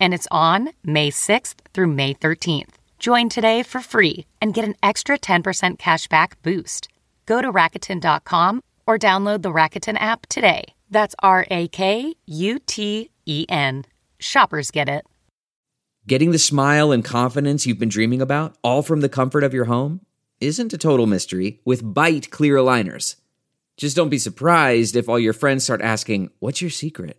and it's on May 6th through May 13th. Join today for free and get an extra 10% cashback boost. Go to Rakuten.com or download the Rakuten app today. That's R A K U T E N. Shoppers get it. Getting the smile and confidence you've been dreaming about, all from the comfort of your home, isn't a total mystery with Byte clear aligners. Just don't be surprised if all your friends start asking, What's your secret?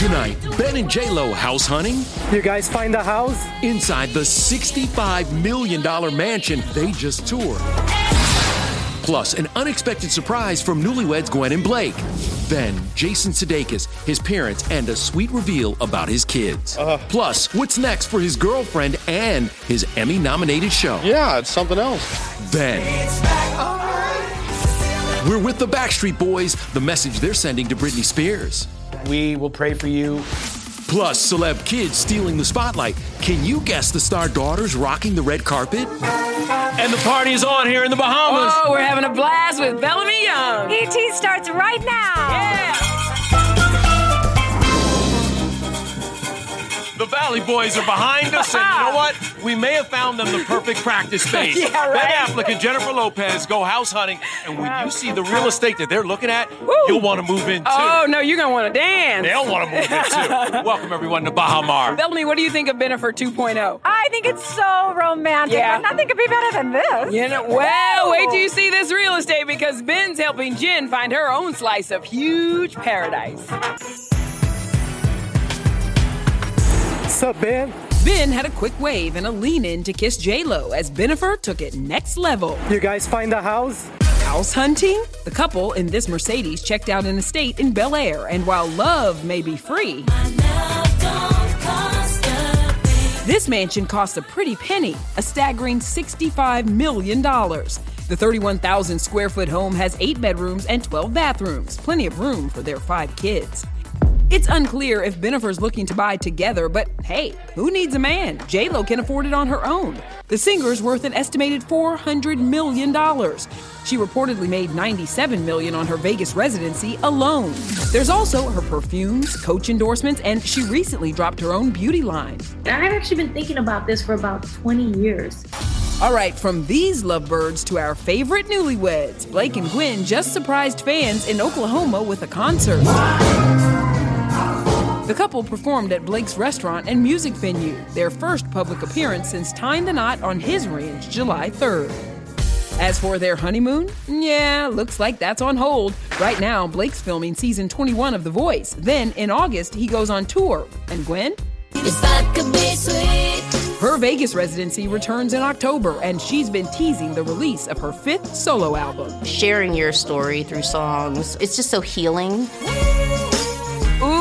Tonight, Ben and J-Lo house hunting. You guys find the house? Inside the $65 million mansion they just toured. Plus, an unexpected surprise from newlyweds Gwen and Blake. Then, Jason Sudeikis, his parents, and a sweet reveal about his kids. Uh, Plus, what's next for his girlfriend and his Emmy-nominated show? Yeah, it's something else. Then, we're with the Backstreet Boys, the message they're sending to Britney Spears. We will pray for you. Plus, celeb kids stealing the spotlight. Can you guess the star daughters rocking the red carpet? And the party is on here in the Bahamas. Oh, we're having a blast with Bellamy Young. ET starts right now. Yeah. The Valley Boys are behind us, and you know what? We may have found them the perfect practice space. yeah, right. Ben Affleck and Jennifer Lopez go house hunting, and when you see the real estate that they're looking at, Woo. you'll want to move in too. Oh, no, you're going to want to dance. They'll want to move in too. Welcome, everyone, to Baha Mar. Bellamy, what do you think of Bennifer 2.0? I think it's so romantic. Yeah. Nothing could be better than this. You know, well, wait till you see this real estate because Ben's helping Jen find her own slice of huge paradise. What's up, Ben? Ben had a quick wave and a lean in to kiss J-Lo as Bennifer took it next level. You guys find the house? House hunting? The couple in this Mercedes checked out an estate in Bel Air, and while love may be free, this mansion costs a pretty penny, a staggering $65 million. The 31,000 square foot home has eight bedrooms and 12 bathrooms, plenty of room for their five kids. It's unclear if Bennifer's looking to buy together, but hey, who needs a man? J-Lo can afford it on her own. The singer's worth an estimated $400 million. She reportedly made 97 million on her Vegas residency alone. There's also her perfumes, coach endorsements, and she recently dropped her own beauty line. I've actually been thinking about this for about 20 years. All right, from these lovebirds to our favorite newlyweds, Blake and Gwen just surprised fans in Oklahoma with a concert. The couple performed at Blake's restaurant and music venue, their first public appearance since tying the knot on his ranch July 3rd. As for their honeymoon, yeah, looks like that's on hold. Right now, Blake's filming season 21 of The Voice. Then in August, he goes on tour. And Gwen? Her Vegas residency returns in October, and she's been teasing the release of her fifth solo album. Sharing your story through songs, it's just so healing.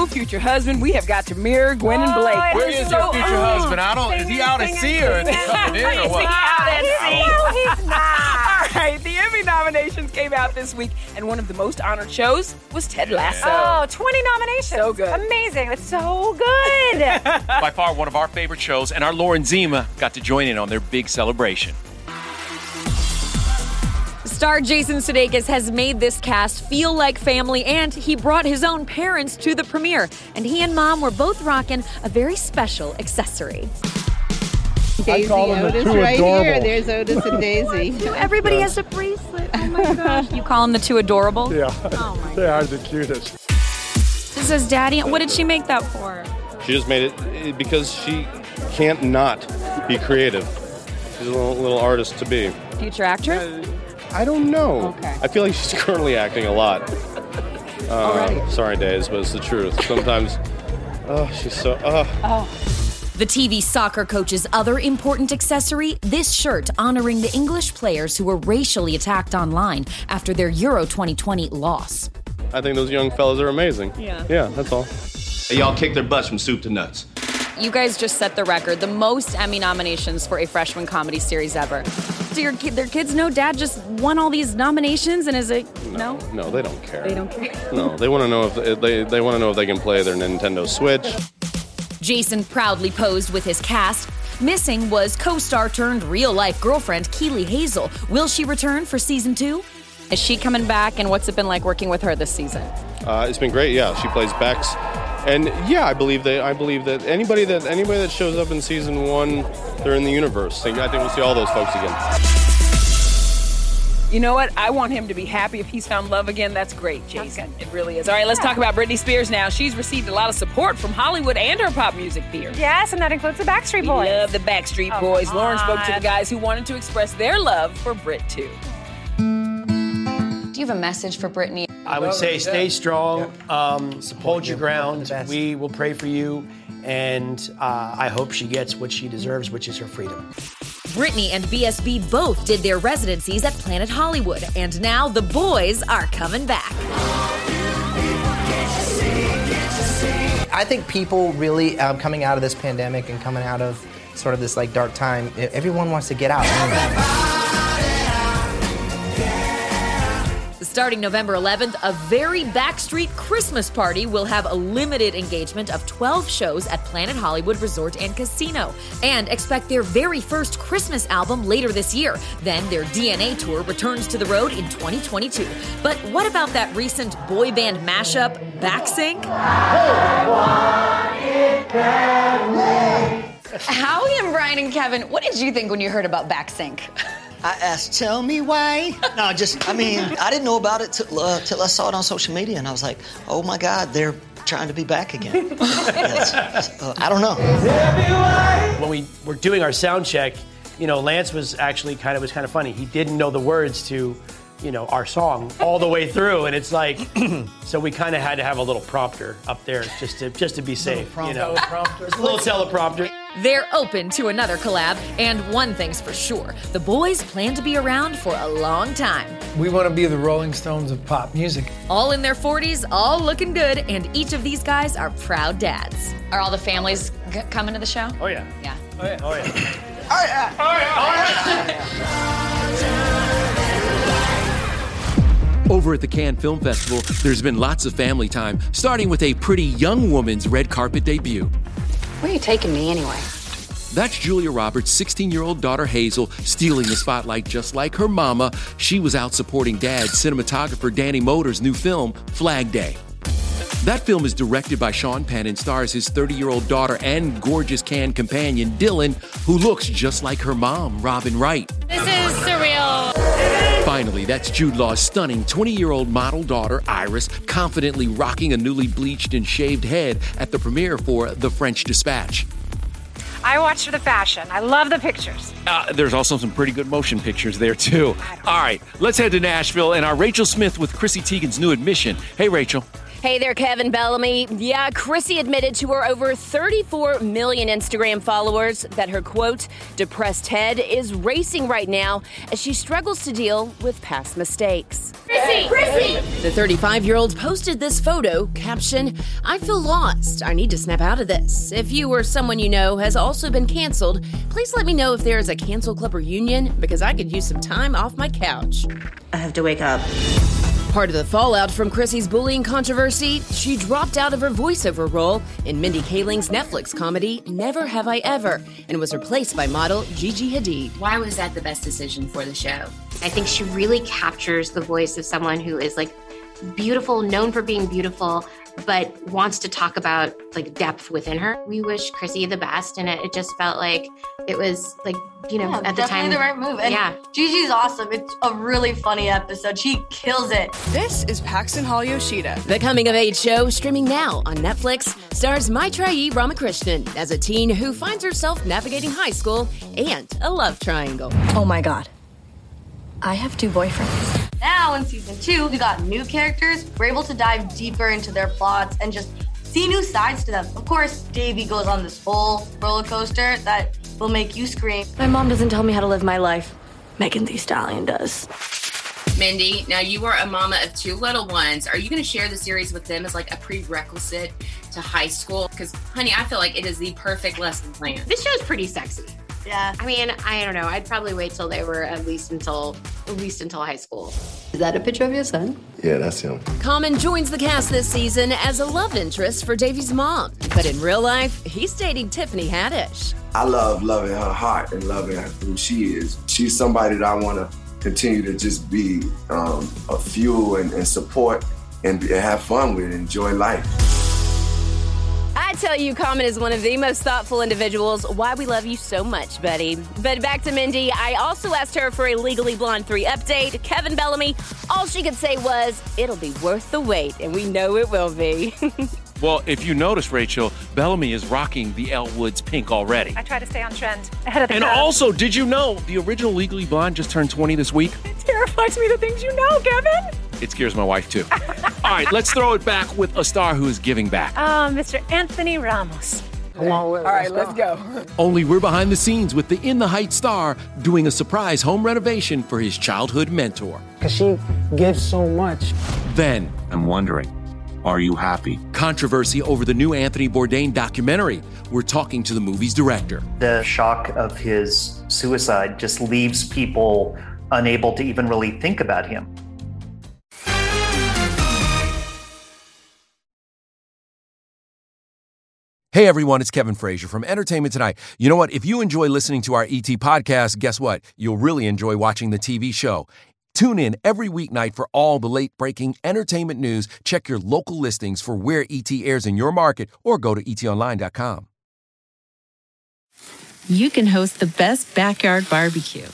Ooh, future husband, we have got to mirror Gwen and Blake. Where is your future husband? I don't. Is he out at sea or is he coming in or what? out at sea. No, he's not. right, the Emmy nominations came out this week, and one of the most honored shows was Ted Lasso. Oh, 20 nominations. So good. Amazing. It's so good. By far one of our favorite shows, and our Lauren Zima got to join in on their big celebration. Star Jason Sudeikis has made this cast feel like family, and he brought his own parents to the premiere. And he and mom were both rocking a very special accessory. Daisy Otis right here. There's Otis and Daisy. Everybody has a bracelet. Oh my gosh. You call them the two adorable? Yeah. Oh my they are the cutest. This is Daddy. What did she make that for? She just made it eh, because she can't not be creative. She's a little, little artist to be. Future actress? I don't know. Okay. I feel like she's currently acting a lot. Uh, sorry, Days, but it's the truth. Sometimes, oh, she's so. Uh. The TV soccer coach's other important accessory this shirt honoring the English players who were racially attacked online after their Euro 2020 loss. I think those young fellas are amazing. Yeah. Yeah, that's all. Y'all kick their butts from soup to nuts. You guys just set the record, the most Emmy nominations for a freshman comedy series ever. Do your their kids know Dad just won all these nominations and is it no? No, they don't care. They don't care. No, they want to know if they they want to know if they can play their Nintendo Switch. Jason proudly posed with his cast. Missing was co star turned real life girlfriend Keeley Hazell. Will she return for season two? Is she coming back and what's it been like working with her this season? Uh, it's been great. Yeah, she plays Bex, and yeah, I believe that I believe that anybody that anybody that shows up in season one, they're in the universe. I think we'll see all those folks again. You know what? I want him to be happy if he's found love again. That's great, Jason. It really is. All right, let's talk about Britney Spears now. She's received a lot of support from Hollywood and her pop music peers. yes, and that includes the Backstreet We Boys. love the Backstreet Oh, Boys. come Lauren spoke to the guys who wanted to express their love for Brit too. Do you have a message for Britney? I would say stay strong, um, hold your ground. We will pray for you, and uh, I hope she gets what she deserves, which is her freedom. Britney and BSB both did their residencies at Planet Hollywood, and now the boys are coming back. I think people really um, coming out of this pandemic and coming out of sort of this like dark time, everyone wants to get out. Starting November 11th, a very Backstreet Christmas party will have a limited engagement of 12 shows at Planet Hollywood Resort and Casino. And expect their very first Christmas album later this year. Then their DNA tour returns to the road in 2022. But what about that recent boy band mashup, Backsync? Howie and Brian and Kevin, what did you think when you heard about Backsync? I asked, tell me why. No, just, I mean, I didn't know about it till, uh, till I saw it on social media, and I was like, oh my God, they're trying to be back again. Uh, I don't know. When we were doing our sound check, you know, Lance was actually kind of was kind of funny. He didn't know the words to, you know, our song all the way through, and it's like, so we kind of had to have a little prompter up there just to just to be safe, you know, Just a little teleprompter. They're open to another collab, and one thing's for sure the boys plan to be around for a long time. We want to be the Rolling Stones of pop music. All in their 40s, all looking good, and each of these guys are proud dads. Are all the families g- coming to the show? Oh yeah. Yeah. Oh, yeah, oh, yeah. Oh yeah. Oh yeah. Over at the Cannes Film Festival, there's been lots of family time, starting with a pretty young woman's red carpet debut. Where are you taking me anyway? That's Julia Roberts' 16 year old daughter Hazel stealing the spotlight just like her mama. She was out supporting dad, cinematographer Danny Moder's new film, Flag Day. That film is directed by Sean Penn and stars his 30 year old daughter and gorgeous Cannes companion, Dylan, who looks just like her mom, Robin Wright. This is surreal. Finally, that's Jude Law's stunning 20 year old model daughter, Iris, confidently rocking a newly bleached and shaved head at the premiere for The French Dispatch. I watched for the fashion. I love the pictures. Uh, there's also some pretty good motion pictures there, too. All right, let's head to Nashville and our Rachel Smith with Chrissy Teigen's new admission. Hey, Rachel. Hey there, Kevin Bellamy. Yeah, Chrissy admitted to her over 34 million Instagram followers that her quote, depressed head is racing right now as she struggles to deal with past mistakes. Chrissy! Chrissy! The 35 year old posted this photo, caption, I feel lost. I need to snap out of this. If you or someone you know has also been canceled, please let me know if there is a cancel club reunion because I could use some time off my couch. I have to wake up. Part of the fallout from Chrissy's bullying controversy, she dropped out of her voiceover role in Mindy Kaling's Netflix comedy Never Have I Ever and was replaced by model Gigi Hadid. Why was that the best decision for the show? I think she really captures the voice of someone who is like beautiful, known for being beautiful, but wants to talk about like depth within her. We wish Chrissy the best, and it, it just felt like it was like you know Yeah, at the time the right move. And yeah, Gigi's awesome. It's a really funny episode. She kills it. This is Paxton Hall Yoshida. The coming of age show, streaming now on Netflix, stars Maitreyi Ramakrishnan as a teen who finds herself navigating high school and a love triangle. Oh my god. I have two boyfriends. Now in season two, we got new characters. We're able to dive deeper into their plots and just see new sides to them. Of course, Devi goes on this whole roller coaster that will make you scream. My mom doesn't tell me how to live my life. Megan Thee Stallion does. Mindy, now you are a mama of two little ones. Are you going to share the series with them as like a prerequisite to high school? Because, honey, I feel like it is the perfect lesson plan. this show's pretty sexy. Yeah. I mean, I don't know. I'd probably wait till they were at least until at least until high school. Is that a picture of your son? Yeah, that's him. Common joins the cast this season as a love interest for Devi's mom. But in real life, he's dating Tiffany Haddish. I love loving her heart and loving who she is. She's somebody that I want to continue to just be um, a fuel and, and support and, be, and have fun with, enjoy life. I tell you, Common is one of the most thoughtful individuals. Why we love you so much, buddy. But back to Mindy, I also asked her for a Legally Blonde 3 update. Kevin Bellamy, all she could say was, it'll be worth the wait, and we know it will be. Well, if you notice, Rachel, Bellamy is rocking the Elle Woods pink already. I try to stay on trend ahead of the And curve. also, did you know the original Legally Blonde just turned 20 this week? It terrifies me the things you know, Kevin. It scares my wife too. All right, let's throw it back with a star who is giving back. Um, Mr. Anthony Ramos. Come on, All right, let's go. Only we're behind the scenes with the In the Heights star doing a surprise home renovation for his childhood mentor. Because she gives so much. Then, I'm wondering, are you happy? controversy over the new Anthony Bourdain documentary. We're talking to the movie's director. The shock of his suicide just leaves people unable to even really think about him. Hey everyone, it's Kevin Frazier from Entertainment Tonight. You know what? If you enjoy listening to our ET podcast, guess what? You'll really enjoy watching the TV show. Tune in every weeknight for all the late breaking entertainment news. Check your local listings for where ET airs in your market or go to etonline.com. you can host the best backyard barbecue.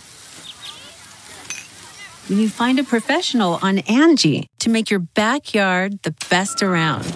When you find a professional on Angie to make your backyard the best around.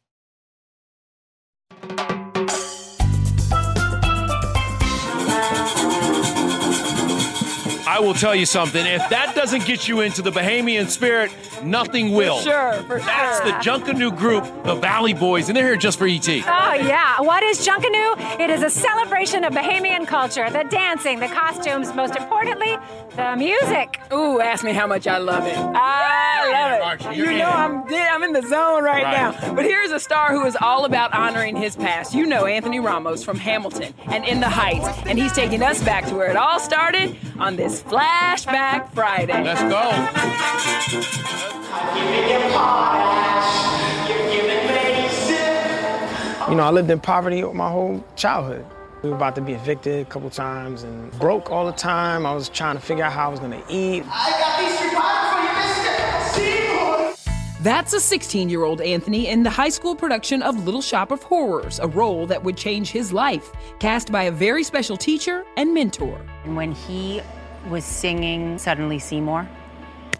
Will tell you something. If that doesn't get you into the Bahamian spirit, nothing will. sure, for That's sure. the Junkanoo group, the Valley Boys, and they're here just for ET. Oh, yeah. What is Junkanoo? It is a celebration of Bahamian culture the dancing, the costumes, most importantly, The music. Ooh, ask me how much I love it. I love it. You know I'm I'm in the zone right, Right. now. But here's a star who is all about honoring his past. You know Anthony Ramos from Hamilton and In the Heights, and he's taking us back to where it all started on this Flashback Friday. Let's go. You know, I lived in poverty my whole childhood. We were about to be evicted a couple times and broke all the time. I was trying to figure out how I was gonna eat. That's a 16 year old Anthony in the high school production of Little Shop of Horrors, a role that would change his life, cast by a very special teacher and mentor. And when he was singing Suddenly Seymour,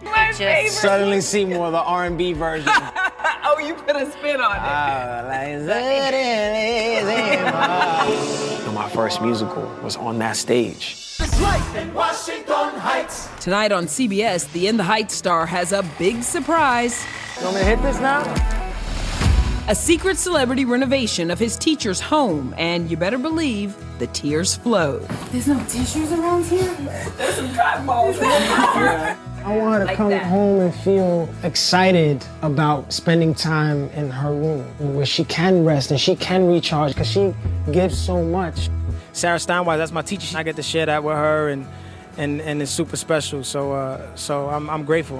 My it just- Suddenly Seymour, the R&B version. oh, you put a spin on it. Ah, like suddenly Seymour. My first musical was on that stage. Tonight on CBS, the In the Heights star has a big surprise. You want me to hit this now? A secret celebrity renovation of his teacher's home, and you better believe the tears flowed. There's no tissues around here? There's some cotton balls. I want her to Like come that. home and feel excited about spending time in her room where she can rest and she can recharge because she gives so much. Sarah Steinweiss, that's my teacher. I get to share that with her and and, and it's super special. So uh, so I'm, I'm grateful.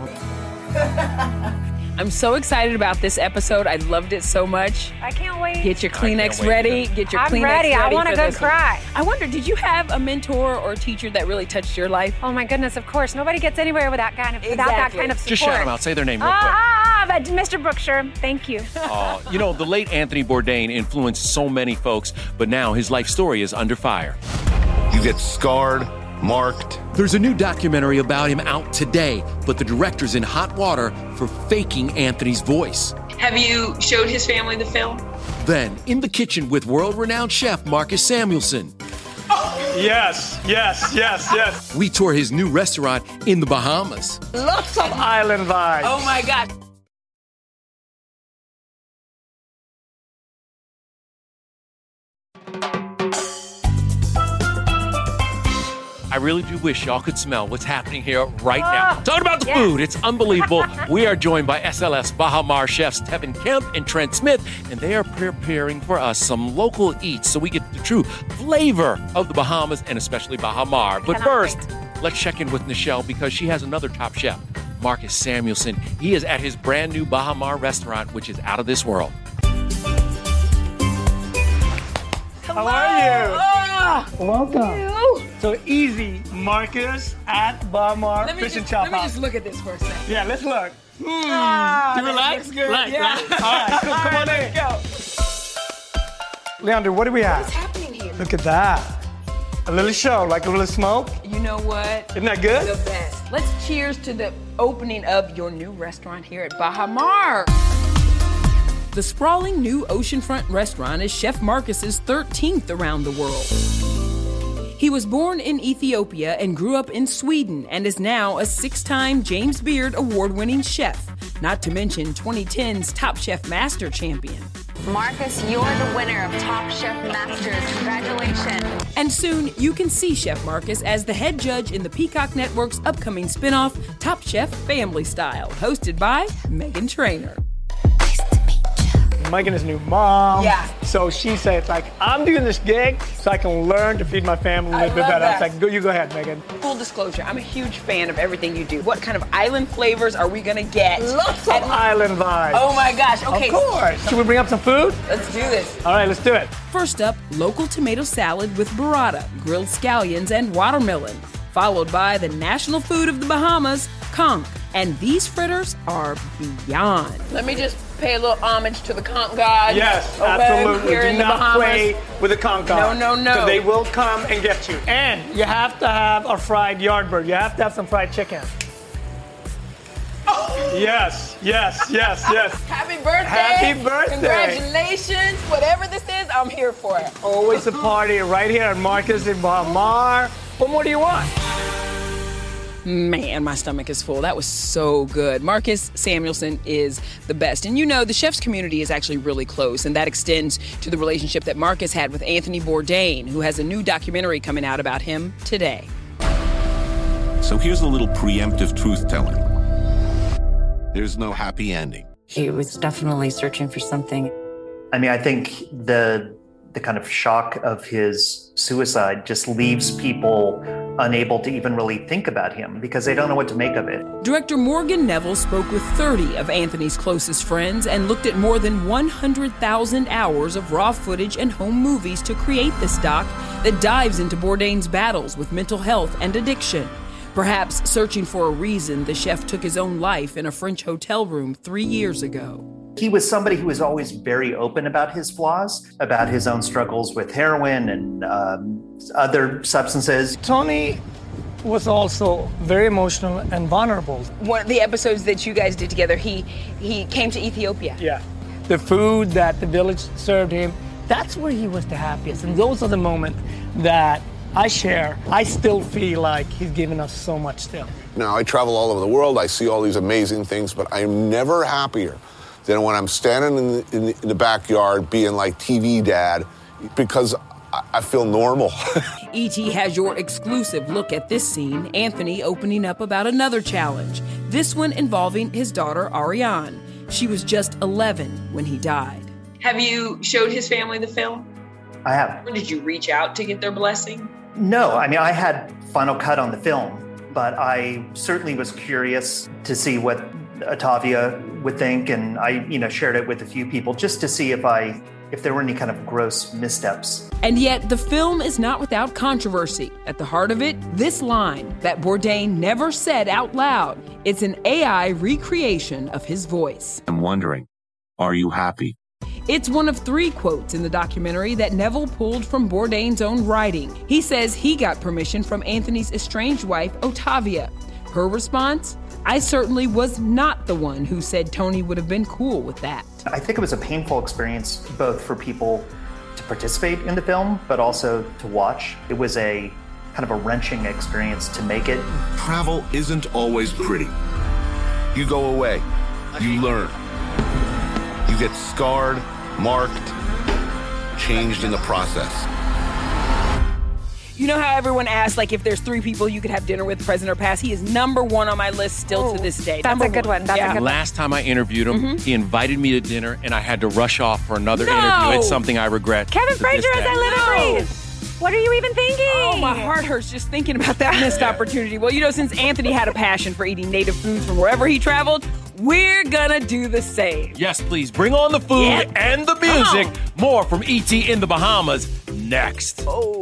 I'm so excited about this episode. I loved it so much. I can't wait. Get your Kleenex ready. Get your I'm Kleenex ready. I want to go good this one. cry. I wonder, did you have a mentor or teacher that really touched your life? Oh my goodness, of course. Nobody gets anywhere without kind of without that kind of support. Just shout them out. Say their name real quick. Ah, ah, but Mr. Brookshire, thank you. Uh, you know, the late Anthony Bourdain influenced so many folks, but now his life story is under fire. You get scarred, marked. There's a new documentary about him out today, but the director's in hot water for faking Anthony's voice. Have you showed his family the film? Then, in the kitchen with world renowned chef Marcus Samuelsson, Yes, yes, yes, yes. we tour his new restaurant in the Bahamas. Lots of island vibes. Oh my God. I really do wish y'all could smell what's happening here right now. Ah, Talking about the food, it's unbelievable. we are joined by SLS Baha Mar chefs Tevin Kemp and Trent Smith, and they are preparing for us some local eats so we get the true flavor of the Bahamas and especially Baha Mar. But first, let's check in with Nischelle because she has another top chef, Marcus Samuelsson. He is at his brand new Baha Mar restaurant, which is out of this world. How are you? Ah! Welcome. So easy, Marcus at Baha Mar Let me, Fish and just, Chop let me just look at this for a second. Yeah, let's look. Hmm. Ah, Do you that relax? looks good. Relax, Yeah. relax. All right, cool. Come All on in. let's go. Leandro, what do we have? What's happening here? Look at that. A little show, like a little smoke. You know what? Isn't that good? The best. Let's cheers to the opening of your new restaurant here at Baha Mar. The sprawling new oceanfront restaurant is Chef Marcus's 13th around the world. He was born in Ethiopia and grew up in Sweden and is now a six time James Beard award winning chef, not to mention 2010's Top Chef Master champion. Marcus, you're the winner of Top Chef Masters. Congratulations. And soon you can see Chef Marcus as the head judge in the Peacock Network's upcoming spin-off Top Chef Family Style, hosted by Meghan Trainor. Mike and his new mom. Yeah. So she said, like, I'm doing this gig so I can learn to feed my family a little bit love better. I was like, go, you go ahead, Meghan. Full disclosure, I'm a huge fan of everything you do. What kind of island flavors are we gonna get? Lots of island vibes. Oh my gosh, okay. Of course. Should we bring up some food? Let's do this. All right, let's do it. First up, local tomato salad with burrata, grilled scallions, and watermelon, followed by the national food of the Bahamas, conch. And these fritters are beyond. Let me just pay a little homage to the conch god. Yes, Okay, absolutely. Here Do not Bahamas. play with the conch guard. No, no, no. 'cause They will come and get you. And you have to have a fried yardbird. You have to have some fried chicken. Oh! Yes, yes, yes, yes. Happy birthday! Happy birthday. Congratulations! Whatever this is, I'm here for it. Always a party right here at Marcus in Baha Mar. What more do you want? Man, my stomach is full. That was so good. Marcus Samuelsson is the best. And you know, the chef's community is actually really close, and that extends to the relationship that Marcus had with Anthony Bourdain, who has a new documentary coming out about him today. So here's a little preemptive truth telling there's no happy ending. He was definitely searching for something. I mean, I think the the kind of shock of his suicide just leaves people unable to even really think about him because they don't know what to make of it. Director Morgan Neville spoke with 30 of Anthony's closest friends and looked at more than 100,000 hours of raw footage and home movies to create this doc that dives into Bourdain's battles with mental health and addiction. Perhaps searching for a reason, the chef took his own life in a French hotel room three years ago. He was somebody who was always very open about his flaws, about his own struggles with heroin and um, other substances. Tony was also very emotional and vulnerable. One of the episodes that you guys did together, he he came to Ethiopia. Yeah. The food that the village served him, that's where he was the happiest. And those are the moments that I share. I still feel like he's given us so much still. Now, I travel all over the world. I see all these amazing things, but I'm never happier than when I'm standing in the, in the, in the backyard being like TV dad because I, I feel normal. ET has your exclusive look at this scene Anthony opening up about another challenge, this one involving his daughter Ariane. She was just 11 when he died. Have you showed his family the film? I have. Or did you reach out to get their blessing? No, I mean, I had final cut on the film, but I certainly was curious to see what Ottavia would think, and I, you know, shared it with a few people just to see if I, if there were any kind of gross missteps. And yet, the film is not without controversy. At the heart of it, this line that Bourdain never said out loud. It's an AI recreation of his voice. I'm wondering, are you happy? It's one of three quotes in the documentary that Neville pulled from Bourdain's own writing. He says he got permission from Anthony's estranged wife, Ottavia. Her response? I certainly was not the one who said Tony would have been cool with that. I think it was a painful experience both for people to participate in the film, but also to watch. It was a kind of a wrenching experience to make it. Travel isn't always pretty. You go away, you learn. You get scarred, marked, changed in the process. You know how everyone asks, like, if there's three people you could have dinner with, present or past? He is number one on my list still to this day. That's Number a good one. That's a good one. Last time I interviewed him, Mhm. he invited me to dinner, and I had to rush off for another No! interview. It's something I regret. Kevin to this Frazier is day. at Live and Breathe. What are you even thinking? Oh, my heart hurts just thinking about that missed opportunity. Well, you know, since Anthony had a passion for eating native foods from wherever he traveled, we're gonna do the same. Yes, please bring on the food Yeah. and the music. More from ET in the Bahamas next. Oh.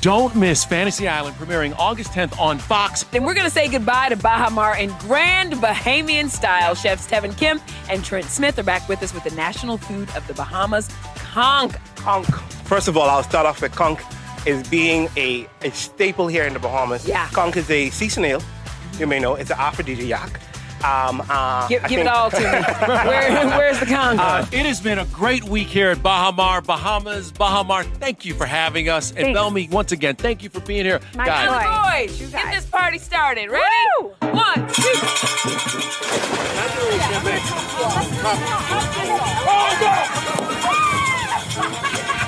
Don't miss Fantasy Island premiering August 10th on Fox. And we're gonna say goodbye to Baha Mar in grand Bahamian style. Chefs Tevin Kim and Trent Smith are back with us with the national food of the Bahamas, conch. Conch. First of all, I'll start off with conch is being a, a staple here in the Bahamas. Yeah. Conch is a sea snail. You may know it's an aphrodisiac. Um, uh, Give, I give it all to me. Where, where's the conch? Uh, it has been a great week here at Baha Mar, Bahamas. Baha Mar, thank you for having us. And Thanks. Bellamy, once again, thank you for being here. My Guys, boys, get this party started. Ready? One, two.